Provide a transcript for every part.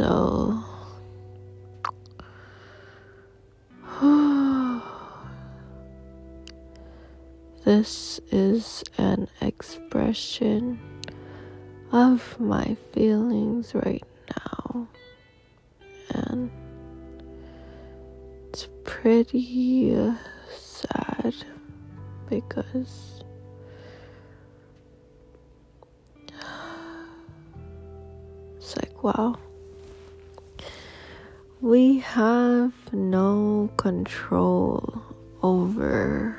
So, this is an expression of my feelings right now, and it's pretty uh, sad because it's like, wow, we have no control over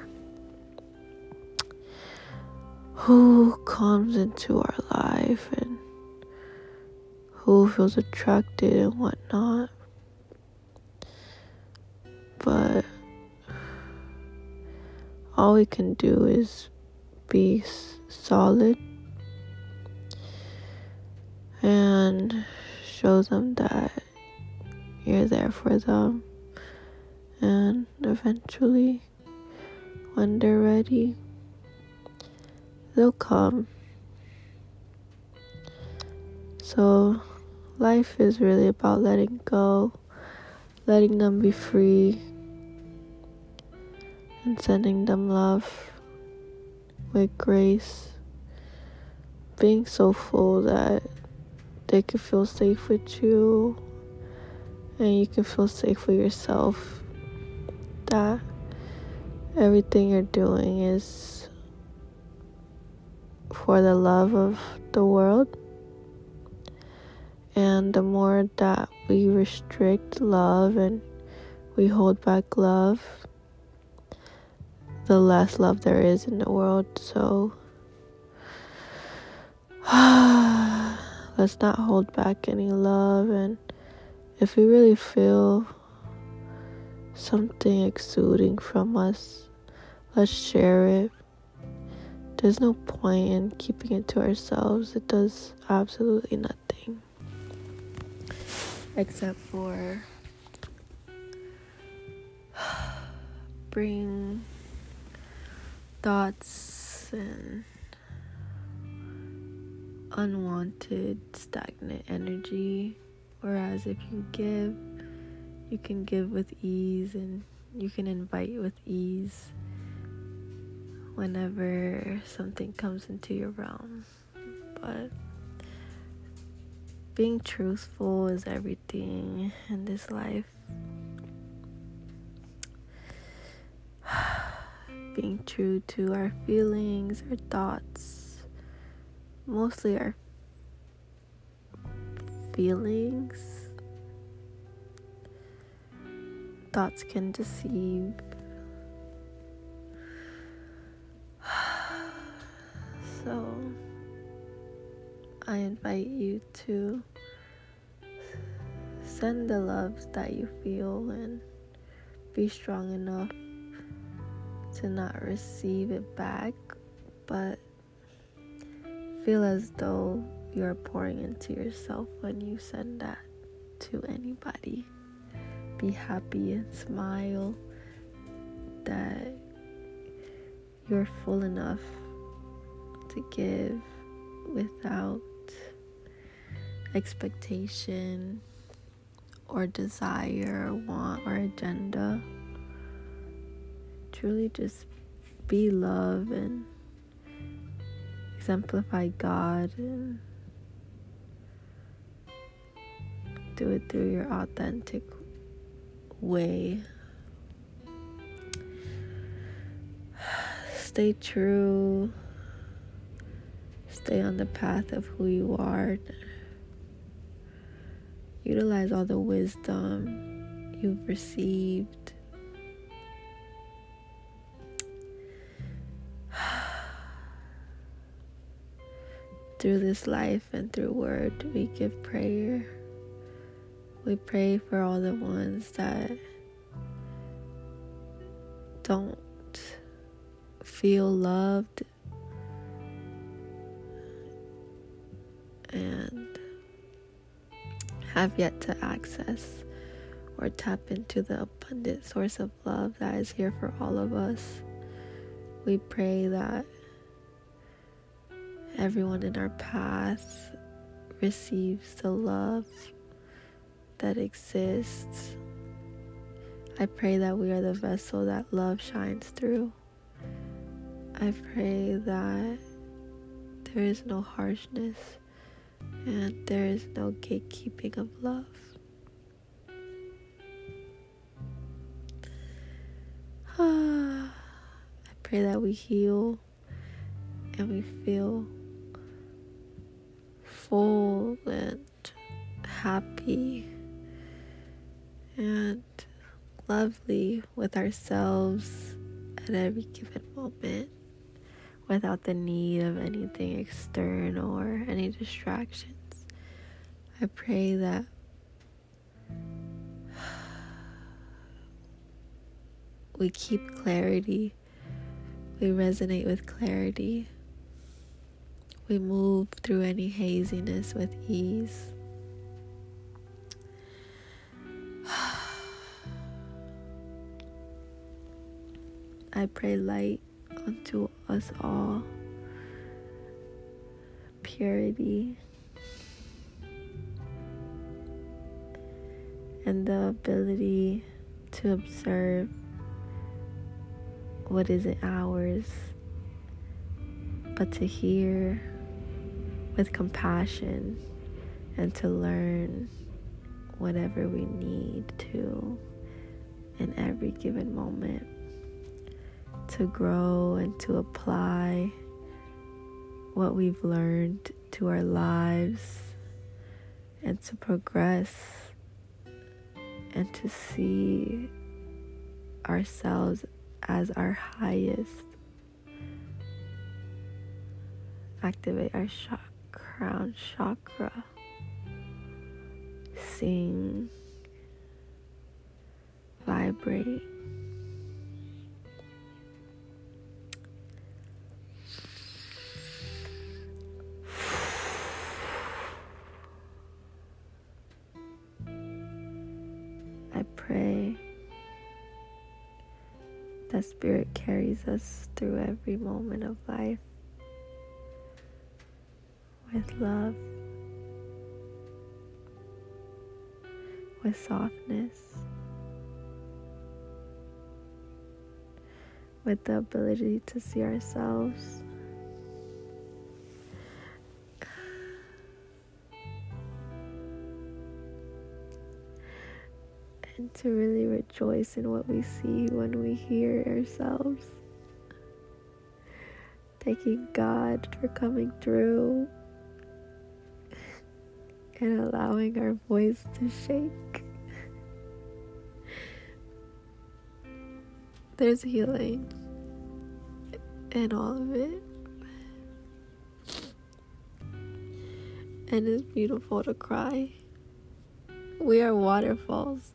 who comes into our life and who feels attracted and whatnot. But all we can do is be solid and show them that you're there for them. And eventually, when they're ready, they'll come. So, life is really about letting go, letting them be free, and sending them love with grace. Being so full that they can feel safe with you and you can feel safe with yourself. That everything you're doing is for the love of the world. And the more that we restrict love and we hold back love, the less love there is in the world. So let's not hold back any love. And if we really feel something exuding from us, let's share it there's no point in keeping it to ourselves. It does absolutely nothing. Except for bring thoughts and unwanted stagnant energy. Whereas if you give, you can give with ease and you can invite with ease whenever something comes into your realm. But being truthful is everything in this life. being true to our feelings, our thoughts, mostly our feelings. Thoughts can deceive So I invite you to send the loves that you feel and be strong enough to not receive it back, but feel as though you're pouring into yourself when you send that to anybody. Be happy and smile that you're full enough to give without expectation or desire or want or agenda. Truly just be love and exemplify God and do it through your authentic way. Stay true Stay on the path of who you are. Utilize all the wisdom you've received. through this life and through word, we give prayer. We pray for all the ones that don't feel loved and have yet to access or tap into the abundant source of love that is here for all of us. We pray that everyone in our path receives the love that exists. I pray that we are the vessel that love shines through. I pray that there is no harshness and there is no gatekeeping of love. I pray that we heal and we feel full and happy and lovely with ourselves at every given moment without the need of anything external or any distractions. I pray that we keep clarity, we resonate with clarity, we move through any haziness with ease. I pray light unto us all. Purity. And the ability to observe what isn't ours, but to hear with compassion and to learn whatever we need to in every given moment to grow and to apply what we've learned to our lives and to progress and to see ourselves as our highest. Activate our sh- crown chakra. Sing. Vibrate. Spirit carries us through every moment of life with love, with softness, with the ability to see ourselves and to really rejoice in what we see when we hear ourselves. Thanking God for coming through and allowing our voice to shake. There's healing in all of it. And it's beautiful to cry. We are waterfalls.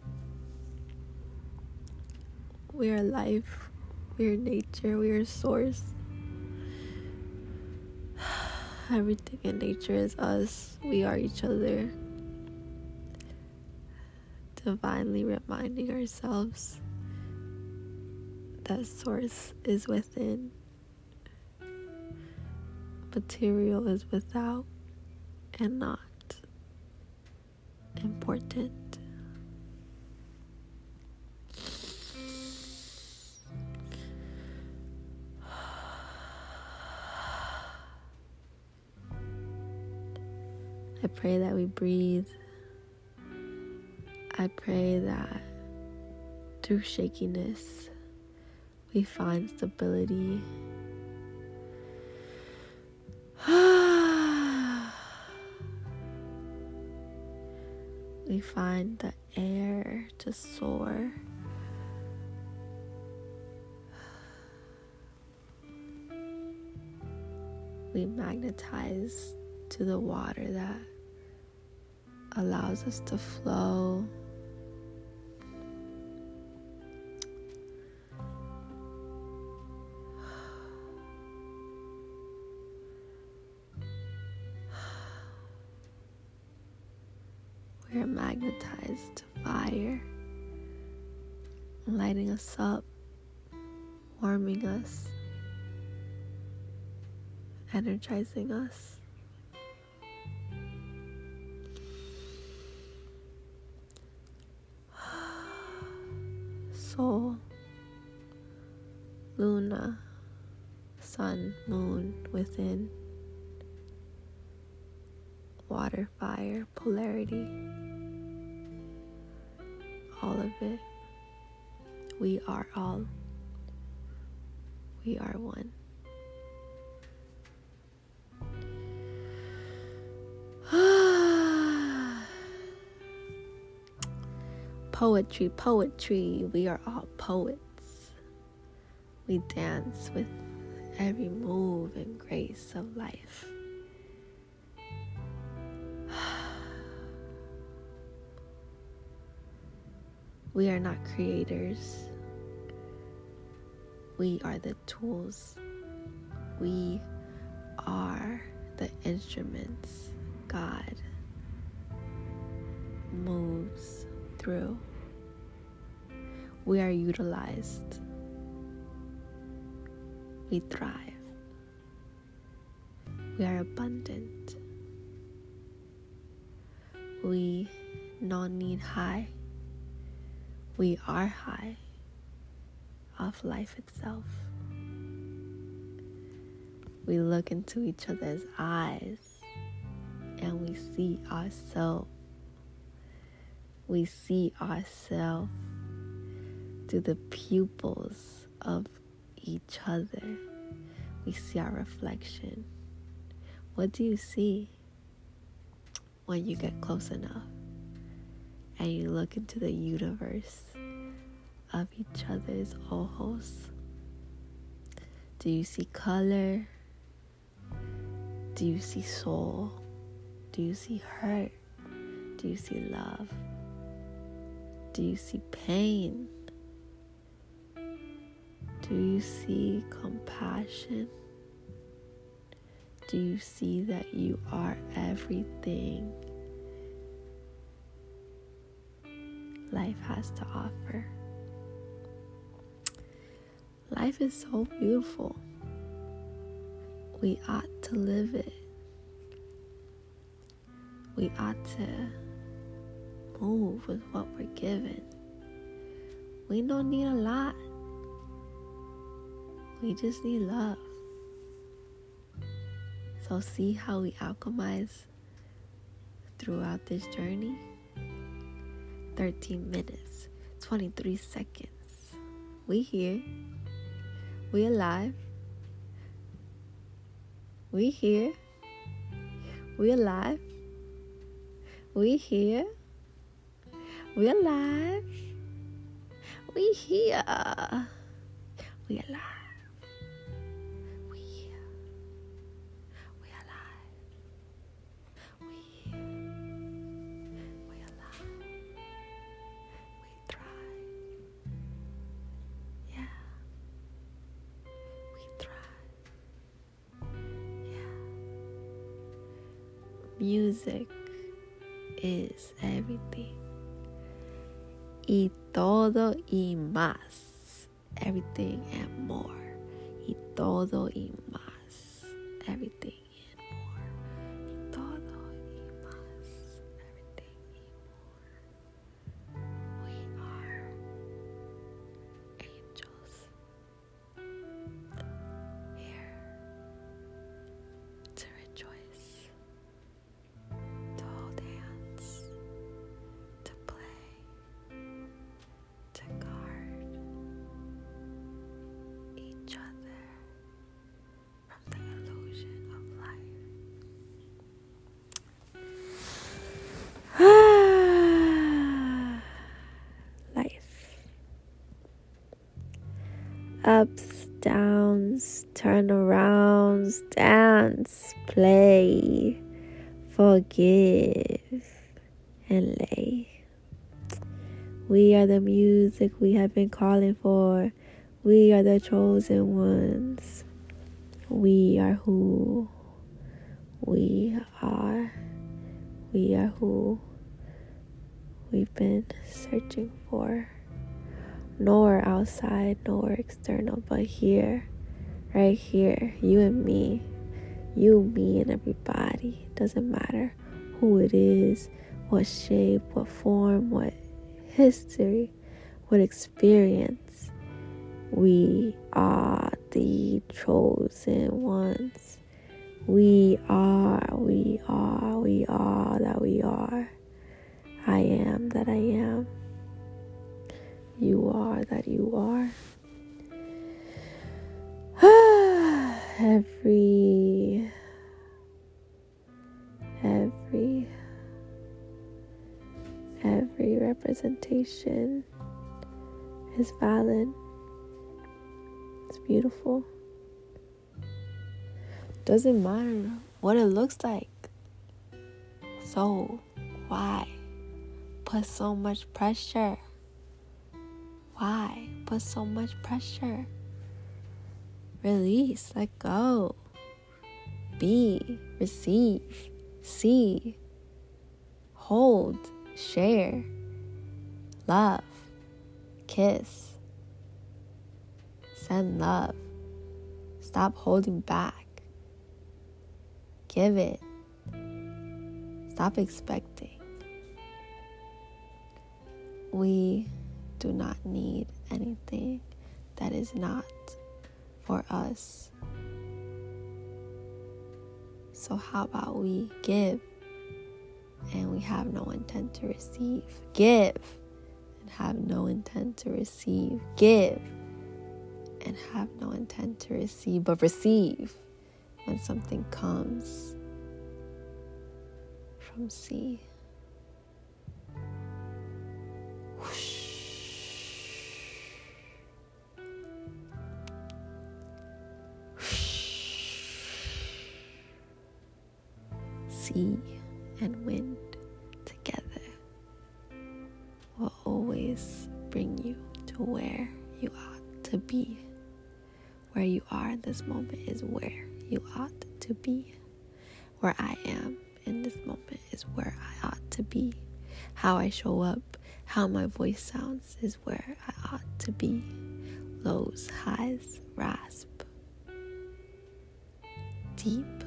We are life. We are nature. We are source. Everything in nature is us. We are each other. Divinely reminding ourselves that source is within, material is without, and not important. I pray that we breathe. I pray that through shakiness, we find stability. we find the air to soar. We magnetize to the water that allows us to flow. We are magnetized to fire, lighting us up, warming us, energizing us. Within water, fire, polarity, all of it. We are all. We are one. poetry, poetry. We are all poets. We dance with every move and grace of life. We are not creators. We are the tools. We are the instruments God moves through. We are utilized. We thrive. We are abundant. We non need high we are high of life itself. We look into each other's eyes and we see ourselves. We see ourselves through the pupils of each other. We see our reflection. What do you see when you get close enough? and you look into the universe of each other's ojos. Do you see color? Do you see soul? Do you see hurt? Do you see love? Do you see pain? Do you see compassion? Do you see that you are everything life has to offer. Life is so beautiful. We ought to live it. We ought to move with what we're given. We don't need a lot. We just need love. So, see how we alchemize throughout this journey? 13 minutes, 23 seconds. We here. We alive. We here. We alive. We here. We alive. We here. We alive. Music is everything. Y todo y más. Everything and more. Y todo y más. Everything. Downs, turnarounds, dance, play, forgive, and lay. We are the music we have been calling for. We are the chosen ones. We are who we are. We are who we've been searching for. nor outside, nor external, but here, right here, you and me, you, me, and everybody. Doesn't matter who it is, what shape, what form, what history, what experience. We are the chosen ones. We are, we are, we are that we are. I am that I am. You are that you are. Every, every, every representation is valid. It's beautiful. Doesn't matter what it looks like. So, why put so much pressure? Why put so much pressure? Release, let go. Be, receive, see, hold, share, love, kiss, send love. Stop holding back. Give it. Stop expecting. We do not need anything that is not for us. So, how about we give and we have no intent to receive? Give and have no intent to receive. Give and have no intent to receive, but receive when something comes from sea. To be. Where I am in this moment is where I ought to be. How I show up, how my voice sounds is where I ought to be. Lows, highs, rasp, deep,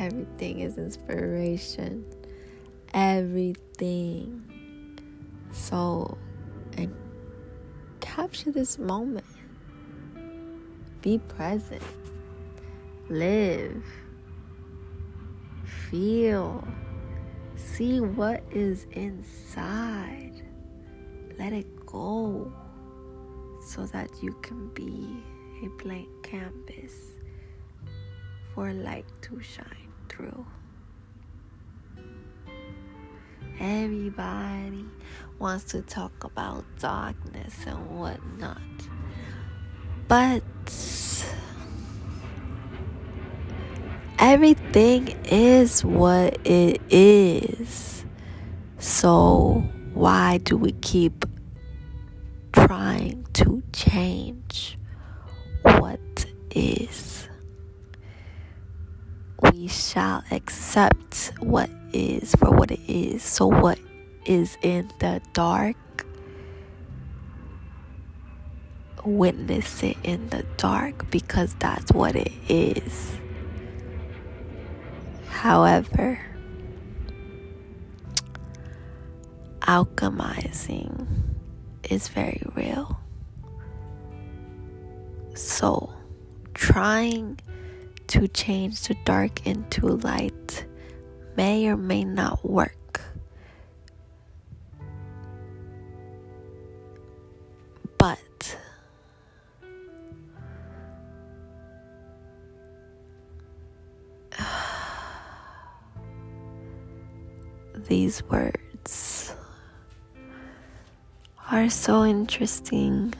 Everything is inspiration. Everything. So, and capture this moment. Be present. Live. Feel. See what is inside. Let it go so that you can be a blank canvas for light to shine through. Everybody wants to talk about darkness and whatnot. But everything is what it is. So, why do we keep trying to change what is? We shall accept what is for what it is. So, what is in the dark, witness it in the dark because that's what it is. However, alchemizing is very real. So, trying to change the dark into light may or may not work. But these words are so interesting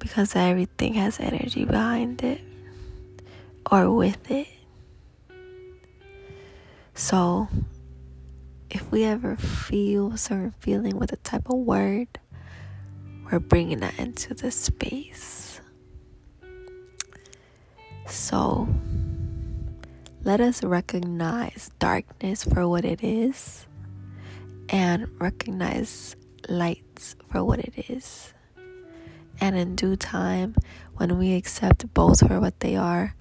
because everything has energy behind it or with it. So, if we ever feel a certain feeling with a type of word, we're bringing that into the space. So, let us recognize darkness for what it is and recognize lights for what it is. And in due time, when we accept both for what they are,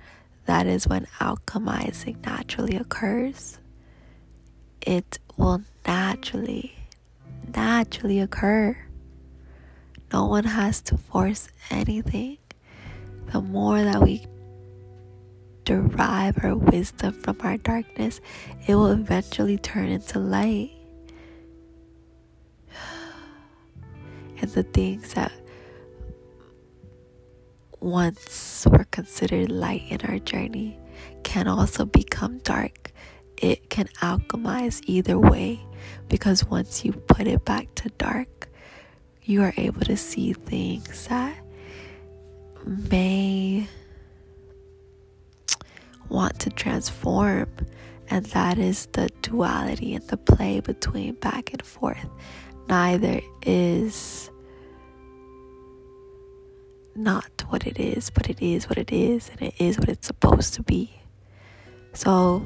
that is when alchemizing naturally occurs. It will naturally, naturally occur. No one has to force anything. The more that we derive our wisdom from our darkness, it will eventually turn into light. And the things that once were considered light in our journey can also become dark. It can alchemize either way because once you put it back to dark, you are able to see things that may want to transform. And that is the duality and the play between back and forth. Neither is not what it is, but it is what it is, and it is what it's supposed to be. So,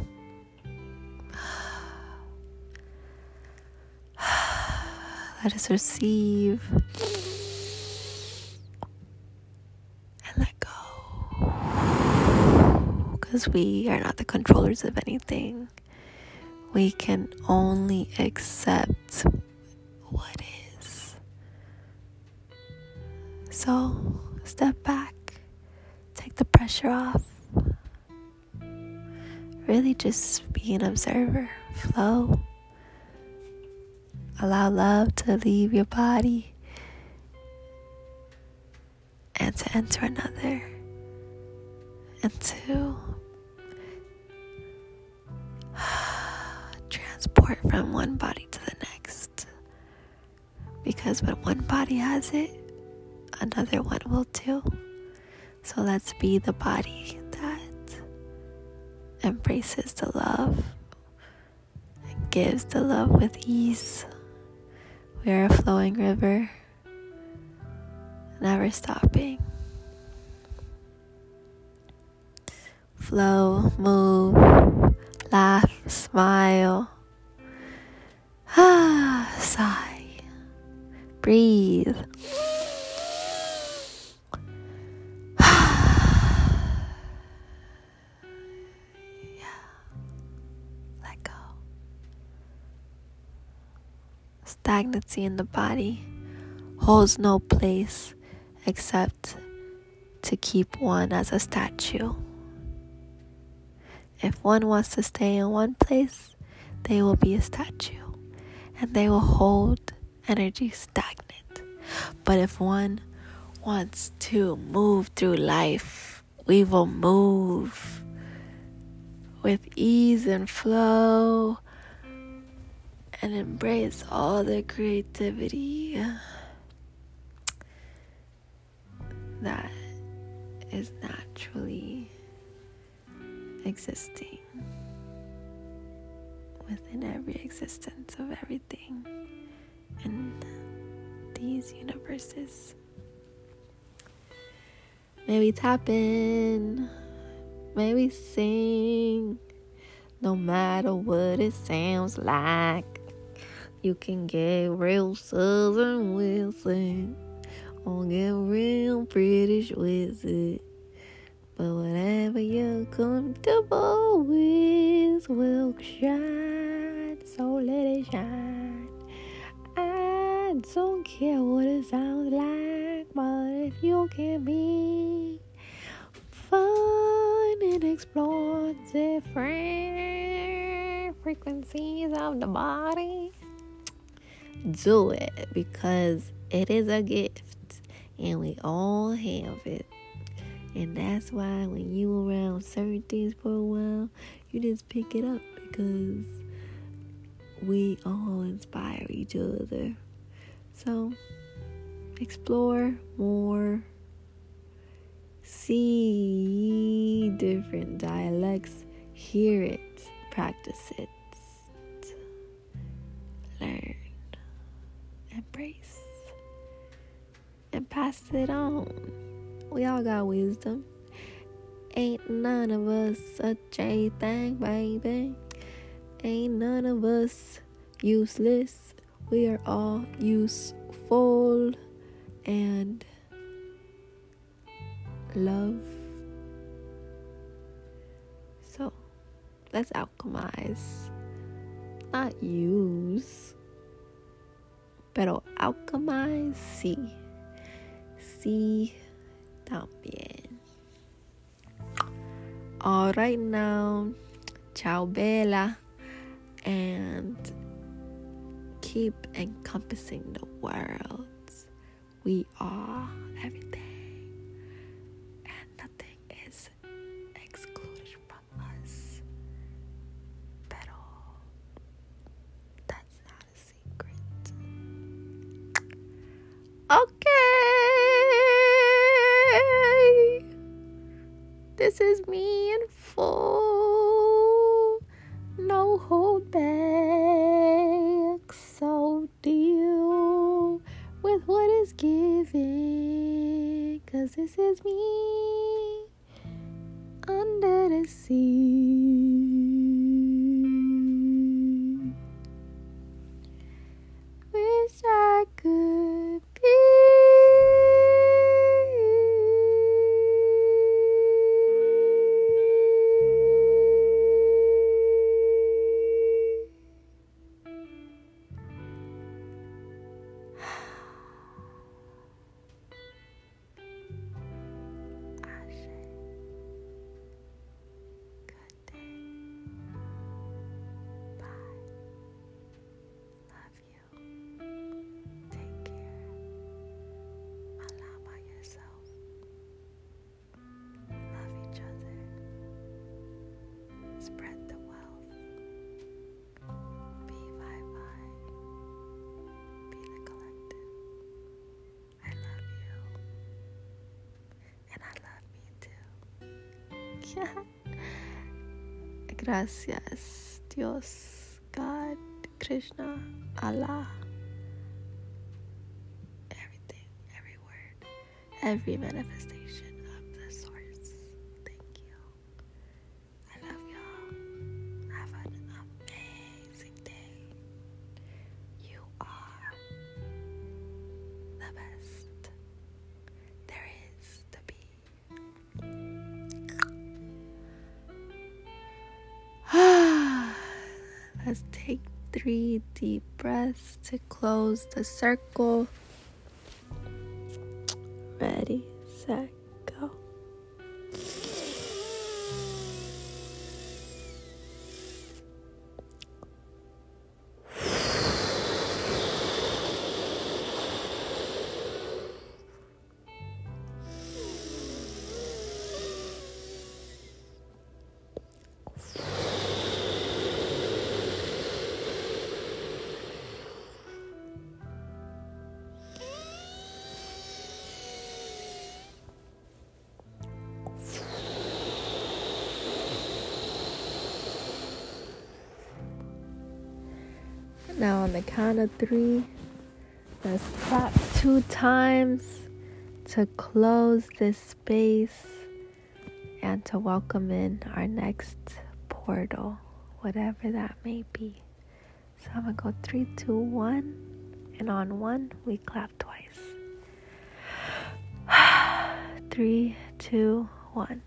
let us receive and let go because we are not the controllers of anything. We can only accept what is. So step back, take the pressure off. Really just be an observer, flow. Allow love to leave your body and to enter another and to transport from one body to the next. Because when one body has it, another one will too. So let's be the body that embraces the love and gives the love with ease. We are a flowing river, never stopping. Flow, move, laugh, smile. Ah, sigh. Breathe. Stagnancy in the body holds no place except to keep one as a statue. If one wants to stay in one place, they will be a statue and they will hold energy stagnant. But if one wants to move through life, we will move with ease and flow and embrace all the creativity that is naturally existing within every existence of everything in these universes. Maybe tap in, maybe sing, no matter what it sounds like. You can get real southern with it, or get real British with it. But whatever you're comfortable with will shine, so let it shine. I don't care what it sounds like, but if you can be fun and explore different frequencies of the body, do it because it is a gift and we all have it. And that's why when you around certain things for a while, you just pick it up because we all inspire each other. So explore more, see different dialects, hear it, practice it, embrace, and pass it on. We all got wisdom. Ain't none of us a J thing, baby. Ain't none of us useless. We are all useful and love. So let's alchemize, not use, pero alchemize, sí. Sí, también. All right now, ciao bella, and keep encompassing the world. We are everything, under Gracias, Dios, God, Krishna, Allah. Everything, every word, every manifestation to close the circle. Ready, set, on the count of three, let's clap two times to close this space and to welcome in our next portal, whatever that may be. So, I'm gonna go three, two, one, and on one, we clap twice. three, two, one.